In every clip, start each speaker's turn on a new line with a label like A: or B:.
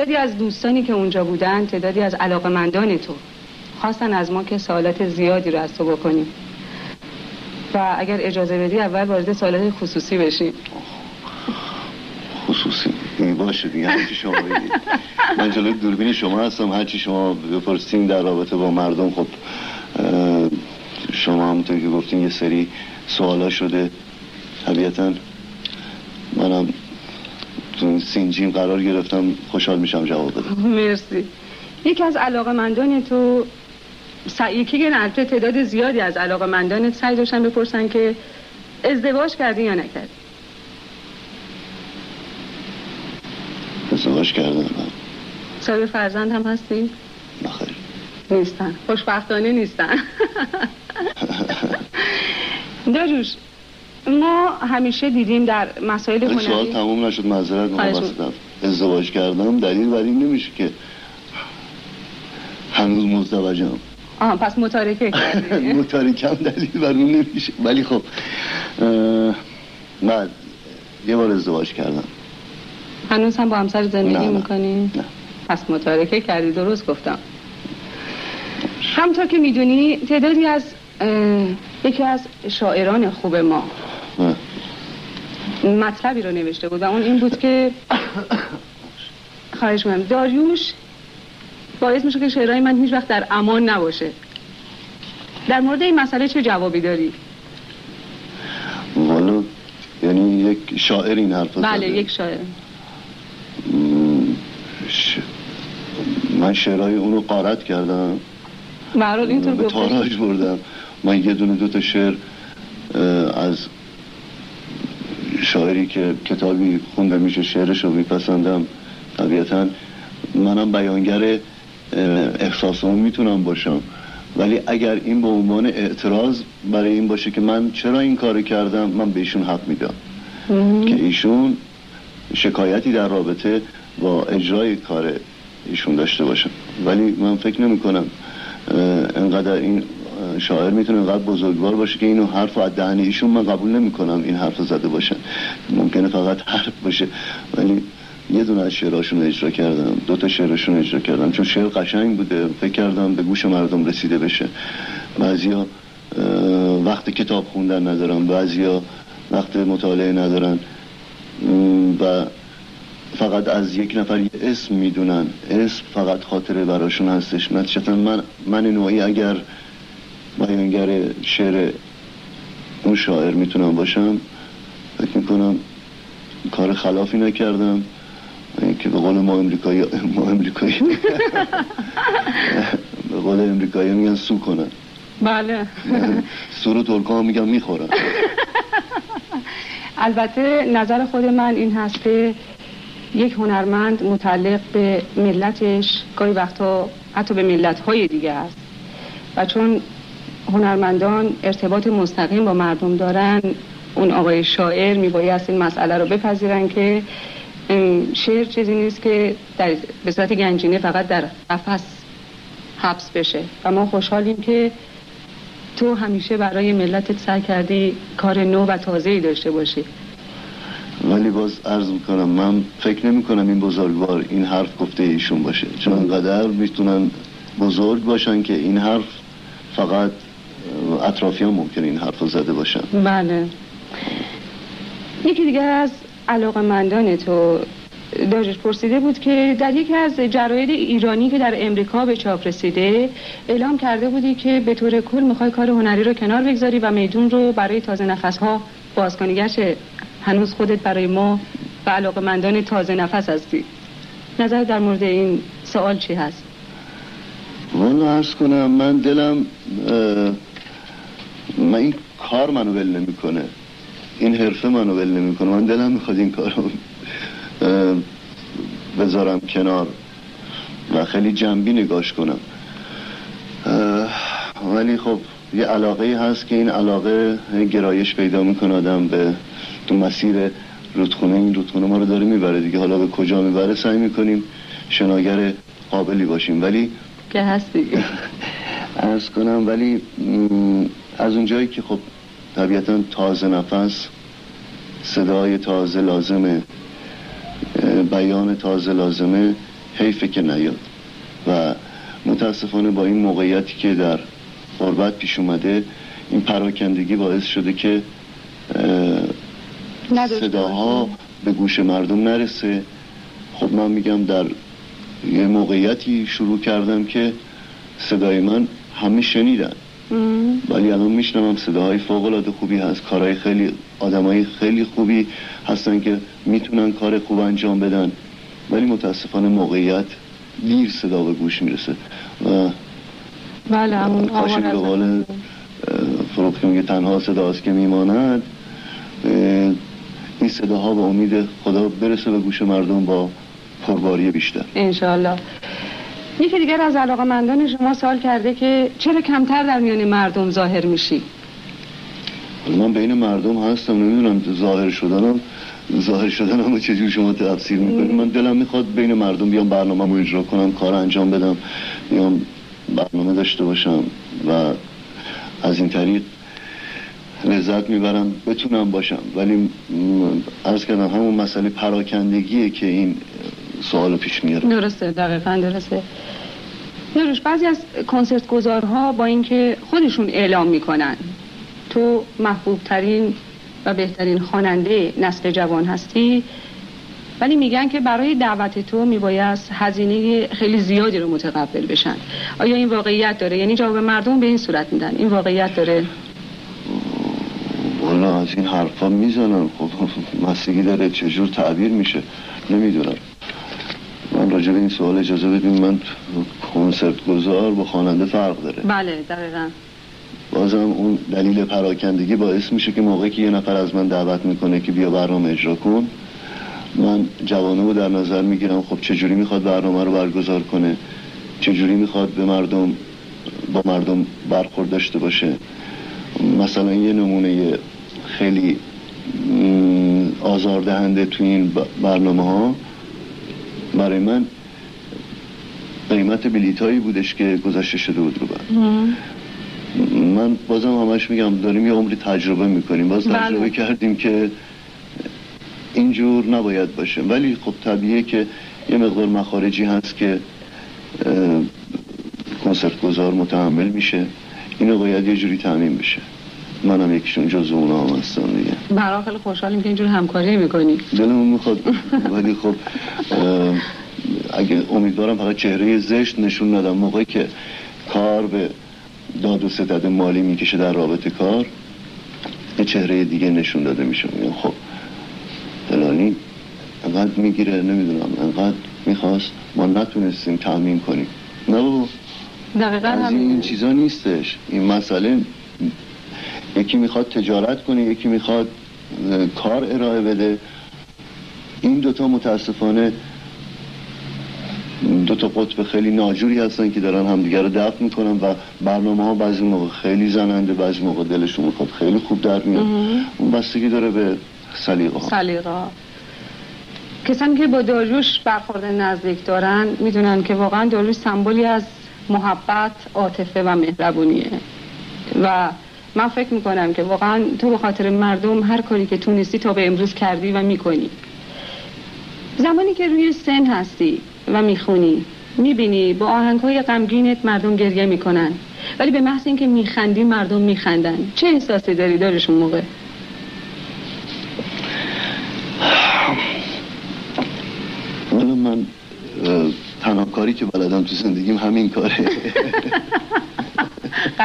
A: تعدادی از دوستانی که اونجا بودن تعدادی از علاقمندان تو. خواستن از ما که سوالات زیادی رو از تو بکنیم. و اگر اجازه بدی اول وارد سوالات خصوصی بشیم.
B: خصوصی؟ باشه دیگه هرچی شما بگید من جلوی دوربین شما هستم هرچی شما بپرسیم در رابطه با مردم خب شما همونطور که گفتین یه سری سوالا شده. طبیعتا سینجیم قرار گرفتم خوشحال میشم جواب بدم.
A: مرسی. یکی از علاقه مندان تو یکی که البته تعداد زیادی از علاقه مندانت سعی داشتن بپرسن که ازدواج کردی یا نکردی؟
B: ازدواج کردم.
A: صاحب فرزند هم هستی؟
B: نخیر
A: نیستن. خوشبختانه نیستن. داروش ما همیشه دیدیم در مسائل هنری
B: سوال تموم نشد معذرت می‌خوام ازدواج کردم دلیل بر این نمیشه که هنوز مزدوجم
A: آها پس متارکه
B: متارکم دلیل بر اون نمیشه ولی خب من یه بار ازدواج کردم
A: هنوز هم با همسر زندگی. می‌کنی؟
B: نه
A: پس متارکه کردی درست گفتم همطور که می‌دونی تعدادی از یکی از شاعران خوب ما. مطلبی رو نوشته بود و اون این بود که خواهش می‌کنم داریوش باعث میشه که شعرهای من هیچ وقت در امان نباشه. در مورد این مسئله چه جوابی داری؟
B: والا یعنی یک شاعر این حرف رو
A: بله
B: زده.
A: یک شاعر.
B: ش... من شعرهای اونو قارت کردم.
A: برحال اینطور
B: به تاراج بردم. من یه دونه دو تا شعر از شاعری که کتابی خونده میشه شعرش رو میپسندم. طبیعتا منم بیانگر احساسام می‌تونم باشم. ولی اگر این به عنوان اعتراض برای این باشه که من چرا این کار کردم من به ایشون حق میدم. که ایشون شکایتی در رابطه با اجرای کار ایشون داشته باشن. ولی من فکر نمی کنم انقدر این شاعر می‌تونه انقدر بزرگوار باشه که اینو حرف از دهن ایشون من قبول نمی کنم این حرف زده باشن. ممکنه فقط حرف باشه. ولی یه دونه از شعرهاشون رو اجرا کردم. دو تا شعرشون اجرا کردم. چون شعر قشنگ بوده. فکر کردم به گوش مردم رسیده بشه. بعضیا وقت کتاب خوندن ندارن. بعضیا وقت مطالعه ندارن. و فقط از یک نفر یه اسم می‌دونن. اسم فقط خاطره براشون هستش. نتیجتا من من نوعی اگر بیانگر شعر اون شاعر می‌تونم باشم. فکر می‌کنم کار خلافی نکردم. که به قول ما امریکایی ما امریکایی به قول امریکایی میگن سو کنن.
A: بله.
B: سو رو ترکا میگن می‌خورن.
A: البته نظر خود من این هست که یک هنرمند متعلق به ملتش گاهی وقتا حتی به ملت‌های دیگه است. و چون هنرمندان ارتباط مستقیم با مردم دارن. اون آقای شاعر میبایست این مسئله رو بپذیرن که شعر چیزی نیست که در به صورت گنجینه فقط در قفس حبس بشه. و ما خوشحالیم که تو همیشه برای ملتت سعی کردی کار نو و تازه‌ای داشته باشی.
B: ولی باز عرض می‌کنم من فکر نمی کنم این بزرگوار این حرف گفته ایشون باشه. چون انقدر می‌تونن بزرگ باشن که این حرف فقط اطرافیان ممکن این حرف رو زده باشن.
A: بله. یکی دیگه از علاقمندان تو داریش پرسیده بود که در یکی از جراید ایرانی که در امریکا به چاپ رسیده اعلام کرده بودی که به طور کل می‌خوای کار هنری رو کنار بگذاری و میدون رو برای تازه نفس ها باز کنی. گرچه هنوز خودت برای ما و علاقمندان تازه نفس هستی. نظر در مورد این سوال چی هست؟
B: والا عرض کنم من دلم من این کار منو ول نمی‌کنه. این حرفه منو ول نمی‌کنه. من دلم می‌خواد این کارو بذارم کنار و خیلی جنبی نگاش کنم. ولی خب یه علاقه هست که این علاقه گرایش پیدا می‌کنه آدم به تو مسیر رودخونه. این رودخونه ما رو داره می‌بره دیگه. حالا به کجا می‌بره سعی می‌کنیم شناگر قابلی باشیم. ولی
A: که هستی.
B: ارز کنم ولی از اونجایی که خب طبیعتا تازه نفس صدای تازه لازمه بیان تازه لازمه حیفه که نیاد. و متاسفانه با این موقعیتی که در غربت پیش اومده این پراکندگی باعث شده که صداها به گوش مردم نرسه. خب من میگم در یه موقعیتی شروع کردم که صدای من همه شنیدن. ولی الان میشنم صداهای فوق العاده خوبی هست. کارهای خیلی آدمای خیلی خوبی هستن که می‌تونن کار خوب انجام بدن. ولی متاسفانه موقعیت دیر صدا به گوش می‌رسه. و
A: بله همون
B: کاشی به قول فروخ که تنها صداست که میماند این صداها به امید خدا برسه به گوش مردم با پرباری بیشتر.
A: انشالله یکی دیگر از علاقه مندان شما سال کرده که چرا کمتر در میان مردم ظاهر میشی؟
B: من بین مردم هستم نمی‌دونم ظاهر شدنم ظاهر شدنم چجور شما تفسیر می‌کنید من دلم می‌خواد بین مردم بیام برنامه رو اجرا کنم کار انجام بدم بیام برنامه داشته باشم و از این طریق لذت می‌برم بتونم باشم. ولی از کردم همون مسئله پراکندگیه که این سوال پیش میاره.
A: درسته دقیقا درسته. نروش بعضی از کنسرت گذارها با اینکه خودشون اعلام می‌کنن تو محبوب ترین و بهترین خواننده نسل جوان هستی ولی میگن که برای دعوت تو میبایست هزینه خیلی زیادی رو متقبل بشن. آیا این واقعیت داره؟ یعنی جواب مردم به این صورت میدن. این واقعیت داره؟
B: والا از این حرفا می‌زنن خب مسیحی داره چجور تعبیر میشه؟ نمی‌دونم. راجع به این سوال اجازه بدیم من کنسرت گذار با خواننده فرق داره.
A: بله دقیقا.
B: بازم اون دلیل پراکندگی باعث میشه که موقعی که یه نفر از من دعوت می‌کنه که بیا برنامه اجرا کن من جوانه رو در نظر می‌گیرم خب چجوری می‌خواد برنامه رو برگزار کنه؟ چجوری می‌خواد به مردم با مردم برخورد داشته باشه؟ مثلا یه نمونه خیلی آزاردهنده تو این برنامه ها برای من قیمت بلیت هایی بودش که گذاشته شده بود رو من بازم همش میگم داریم یه عمری تجربه می‌کنیم. باز بله. تجربه کردیم که اینجور نباید باشه. ولی خب طبیعه که یه مقدار مخارجی هست که کنسرت گذار متحمل میشه. اینو باید یه جوری تعمین بشه. منم یکیشون جز اونا هم هستم دیگه.
A: برای خیلی خوشحالیم که اینجور همکاری می‌کنی.
B: دلمون می‌خواد ولی خب اگه امیدوارم فقط چهره زشت نشون ندم. موقعی که کار به داد و ستد مالی می‌کشه در رابطه کار یه چهره دیگه نشون داده میشه. خب فلانی انقدر می‌گیره نمی‌دونم انقدر می‌خواست ما نتونستیم تامین کنیم. نه بابا.
A: دقیقا
B: از این چیزا نیستش. این مسئله یکی می‌خواد تجارت کنه یکی می‌خواد کار ارائه بده. این دوتا متاسفانه دو تا قطب خیلی ناجوری هستن که دارن همدیگه رو دفع می‌کنن و برنامه ها بعضی موقع خیلی زننده بعضی موقع دلشون می‌خواد خیلی خوب در میاد. اون بستگی داره به سلیقه
A: سلیقه کسانی که با داروش برخورد نزدیک دارن می‌دونن که واقعا داروش سمبولی از محبت عاطفه و مهربونیه. و من فکر می‌کنم که واقعا تو به خاطر مردم هر کاری که تونستی تا به امروز کردی و می‌کنی. زمانی که روی سن هستی و می‌خونی می‌بینی با آهنگ های غمگینت مردم گریه می‌کنن. ولی به محض اینکه میخندی مردم میخندن. چه احساسی داری دارشون موقع؟
B: من تنها کاری که بلدم تو زندگیم همین کاره.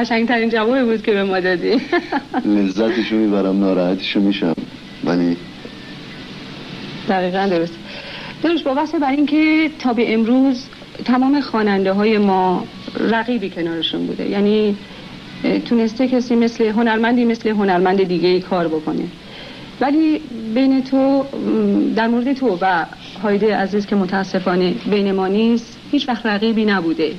A: قشنگ ترین جوابی بود که به ما دادی.
B: لذتشو می‌برم ناراحتشو میشم. ولی
A: دقیقا درست. درست با واسه بر اینکه تا به امروز تمام خواننده های ما رقیبی کنارشون بوده یعنی تونسته کسی مثل هنرمندی مثل هنرمند دیگه کار بکنه. ولی بین تو در مورد تو و هایده عزیز که متاسفانه بین ما نیست هیچ وقت رقیبی نبوده.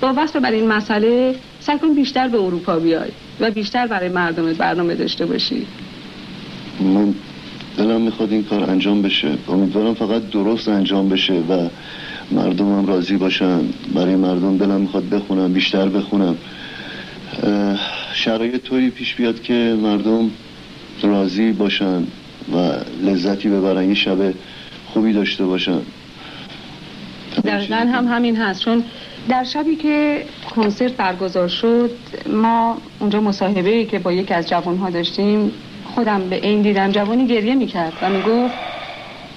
A: با وصل بر این مسئله سعی کن بیشتر به اروپا بیای و بیشتر برای مردم برنامه داشته باشی.
B: من دلم می‌خواد این کار انجام بشه. امیدوارم فقط درست انجام بشه و مردمم راضی باشن. برای مردم دلم می‌خواد بخونم بیشتر بخونم. شرایط طوری پیش بیاد که مردم راضی باشن و لذتی ببرن یه شب خوبی داشته باشن.
A: دقیقا هم همین هست. چون در شبی که کنسرت برگزار شد ما اونجا مصاحبه ای که با یکی از جوانها داشتیم خودم به این دیدم جوانی گریه می‌کرد و می‌گفت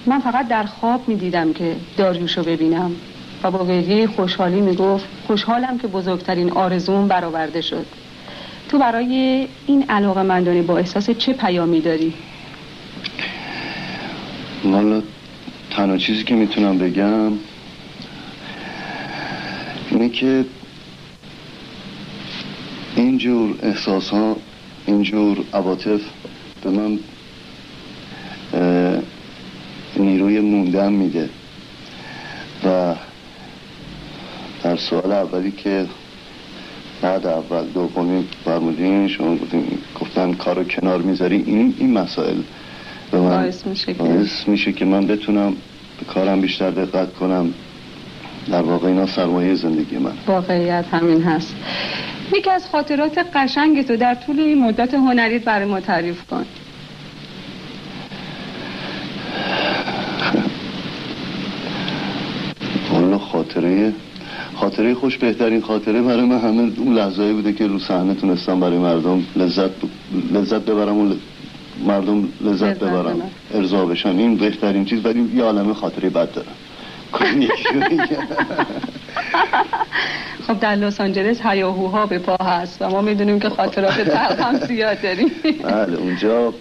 A: من فقط در خواب می‌دیدم که داریوشو ببینم. و با گریه خوشحالی می‌گفت خوشحالم که بزرگترین آرزوم برآورده شد. تو برای این علاقه مندانی با احساس چه پیامی داری؟
B: والا تنها چیزی که می‌تونم بگم اینه که اینجور احساس ها اینجور عواطف به من نیروی موندن میده. و در سوال اولی که بعد اول دومی فرمودین شما گفتن کارو کنار می‌ذاری این این مسائل
A: به من باعث میشه,
B: باعث میشه که من بتونم به کارم بیشتر دقت کنم. در واقع اینا سرمایه زندگی من.
A: واقعیت همین هست. یکی از خاطرات قشنگ تو در طول این مدت هنریت برای ما تعریف کن.
B: والا خاطره خاطره خوش بهترین خاطره برای من همه اون لحظه بوده که رو صحنه تونستم برای مردم لذت لذت ببرم و مردم لذت ببرم. ارضا بشن این بهترین چیز ولی یه عالمه خاطره بد دارم.
A: خب در لس آنجلس هیاهوها به پا هست و ما می‌دونیم که خاطرات تلخ هم زیاد داریم.
B: بله اونجا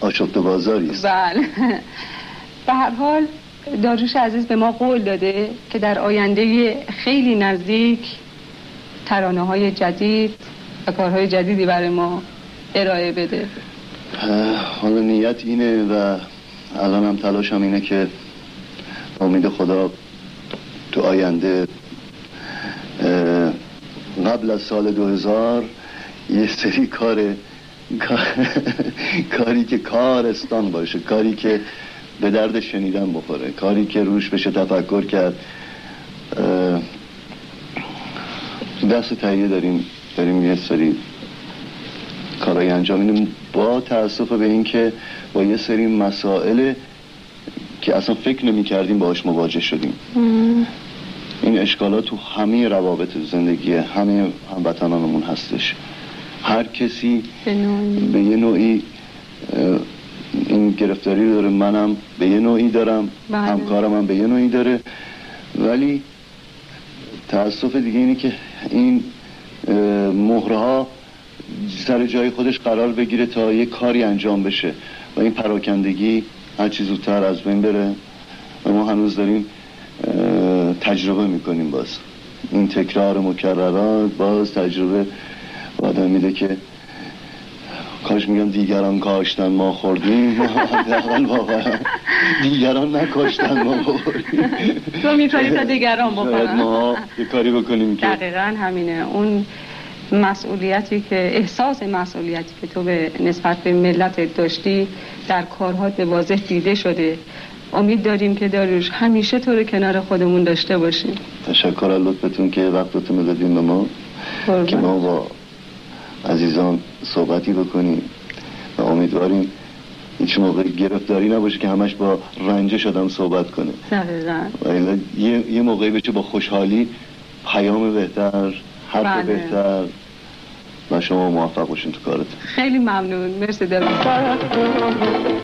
B: آشفت بازاری است.
A: بله. به هر حال داروش عزیز به ما قول داده که در آینده خیلی نزدیک ترانه های جدید و کارهای جدیدی برای ما ارائه بده.
B: حالا نیت اینه و الان هم تلاشم اینه که امید خدا تو آینده قبل از سال 2000 یه سری کار کاری که کارستان باشه کاری که به درد شنیدن بخوره کاری که روش بشه تفکر کرد. دست تهیه داریم داریم یه سری کارای انجام میدیم. با تاسف به اینکه با یه سری مسائل که اصلا فکر نمی کردیم باش مواجه شدیم. این اشکالات تو همه روابط زندگی همه هموطنانمون هستش. هر کسی به یه نوعی این گرفتاری داره منم به یه نوعی دارم بله. همکارم هم به یه نوعی داره. ولی تاسف دیگه اینه که این مهره ها سر جای خودش قرار بگیره تا یه کاری انجام بشه. و این پراکندگی هر چیز زودتر از بین بره و ما هنوز داریم تجربه می‌کنیم باز. این تکرار مکررات باز تجربه آدم میده که کاش میگم دیگران کاشتن ما خوردیم. دیگران نکاشتن ما خوردیم.
A: تو می‌تونی تا دیگران
B: بخورن. ما یه کاری بکنیم که
A: دقیقا همینه. اون مسئولیتی که احساس مسئولیتی که تو به نسبت به ملت داشتی در کارها به واضح دیده شده. امید داریم که داروش همیشه تو رو کنار خودمون داشته باشیم.
B: تشکر از لطفتون که وقتتون دادیم به ما. که ما با عزیزان صحبتی بکنیم. و امیدواریم هیچ موقع گرفتاری نباشه که همش با رنجش آدم صحبت کنه.
A: دقیقا.
B: یه, یه موقعی بشه با خوشحالی پیام بهتر حرف بله. بهتر. و شما موفق باشین تو کارت
A: خیلی ممنون. مرسی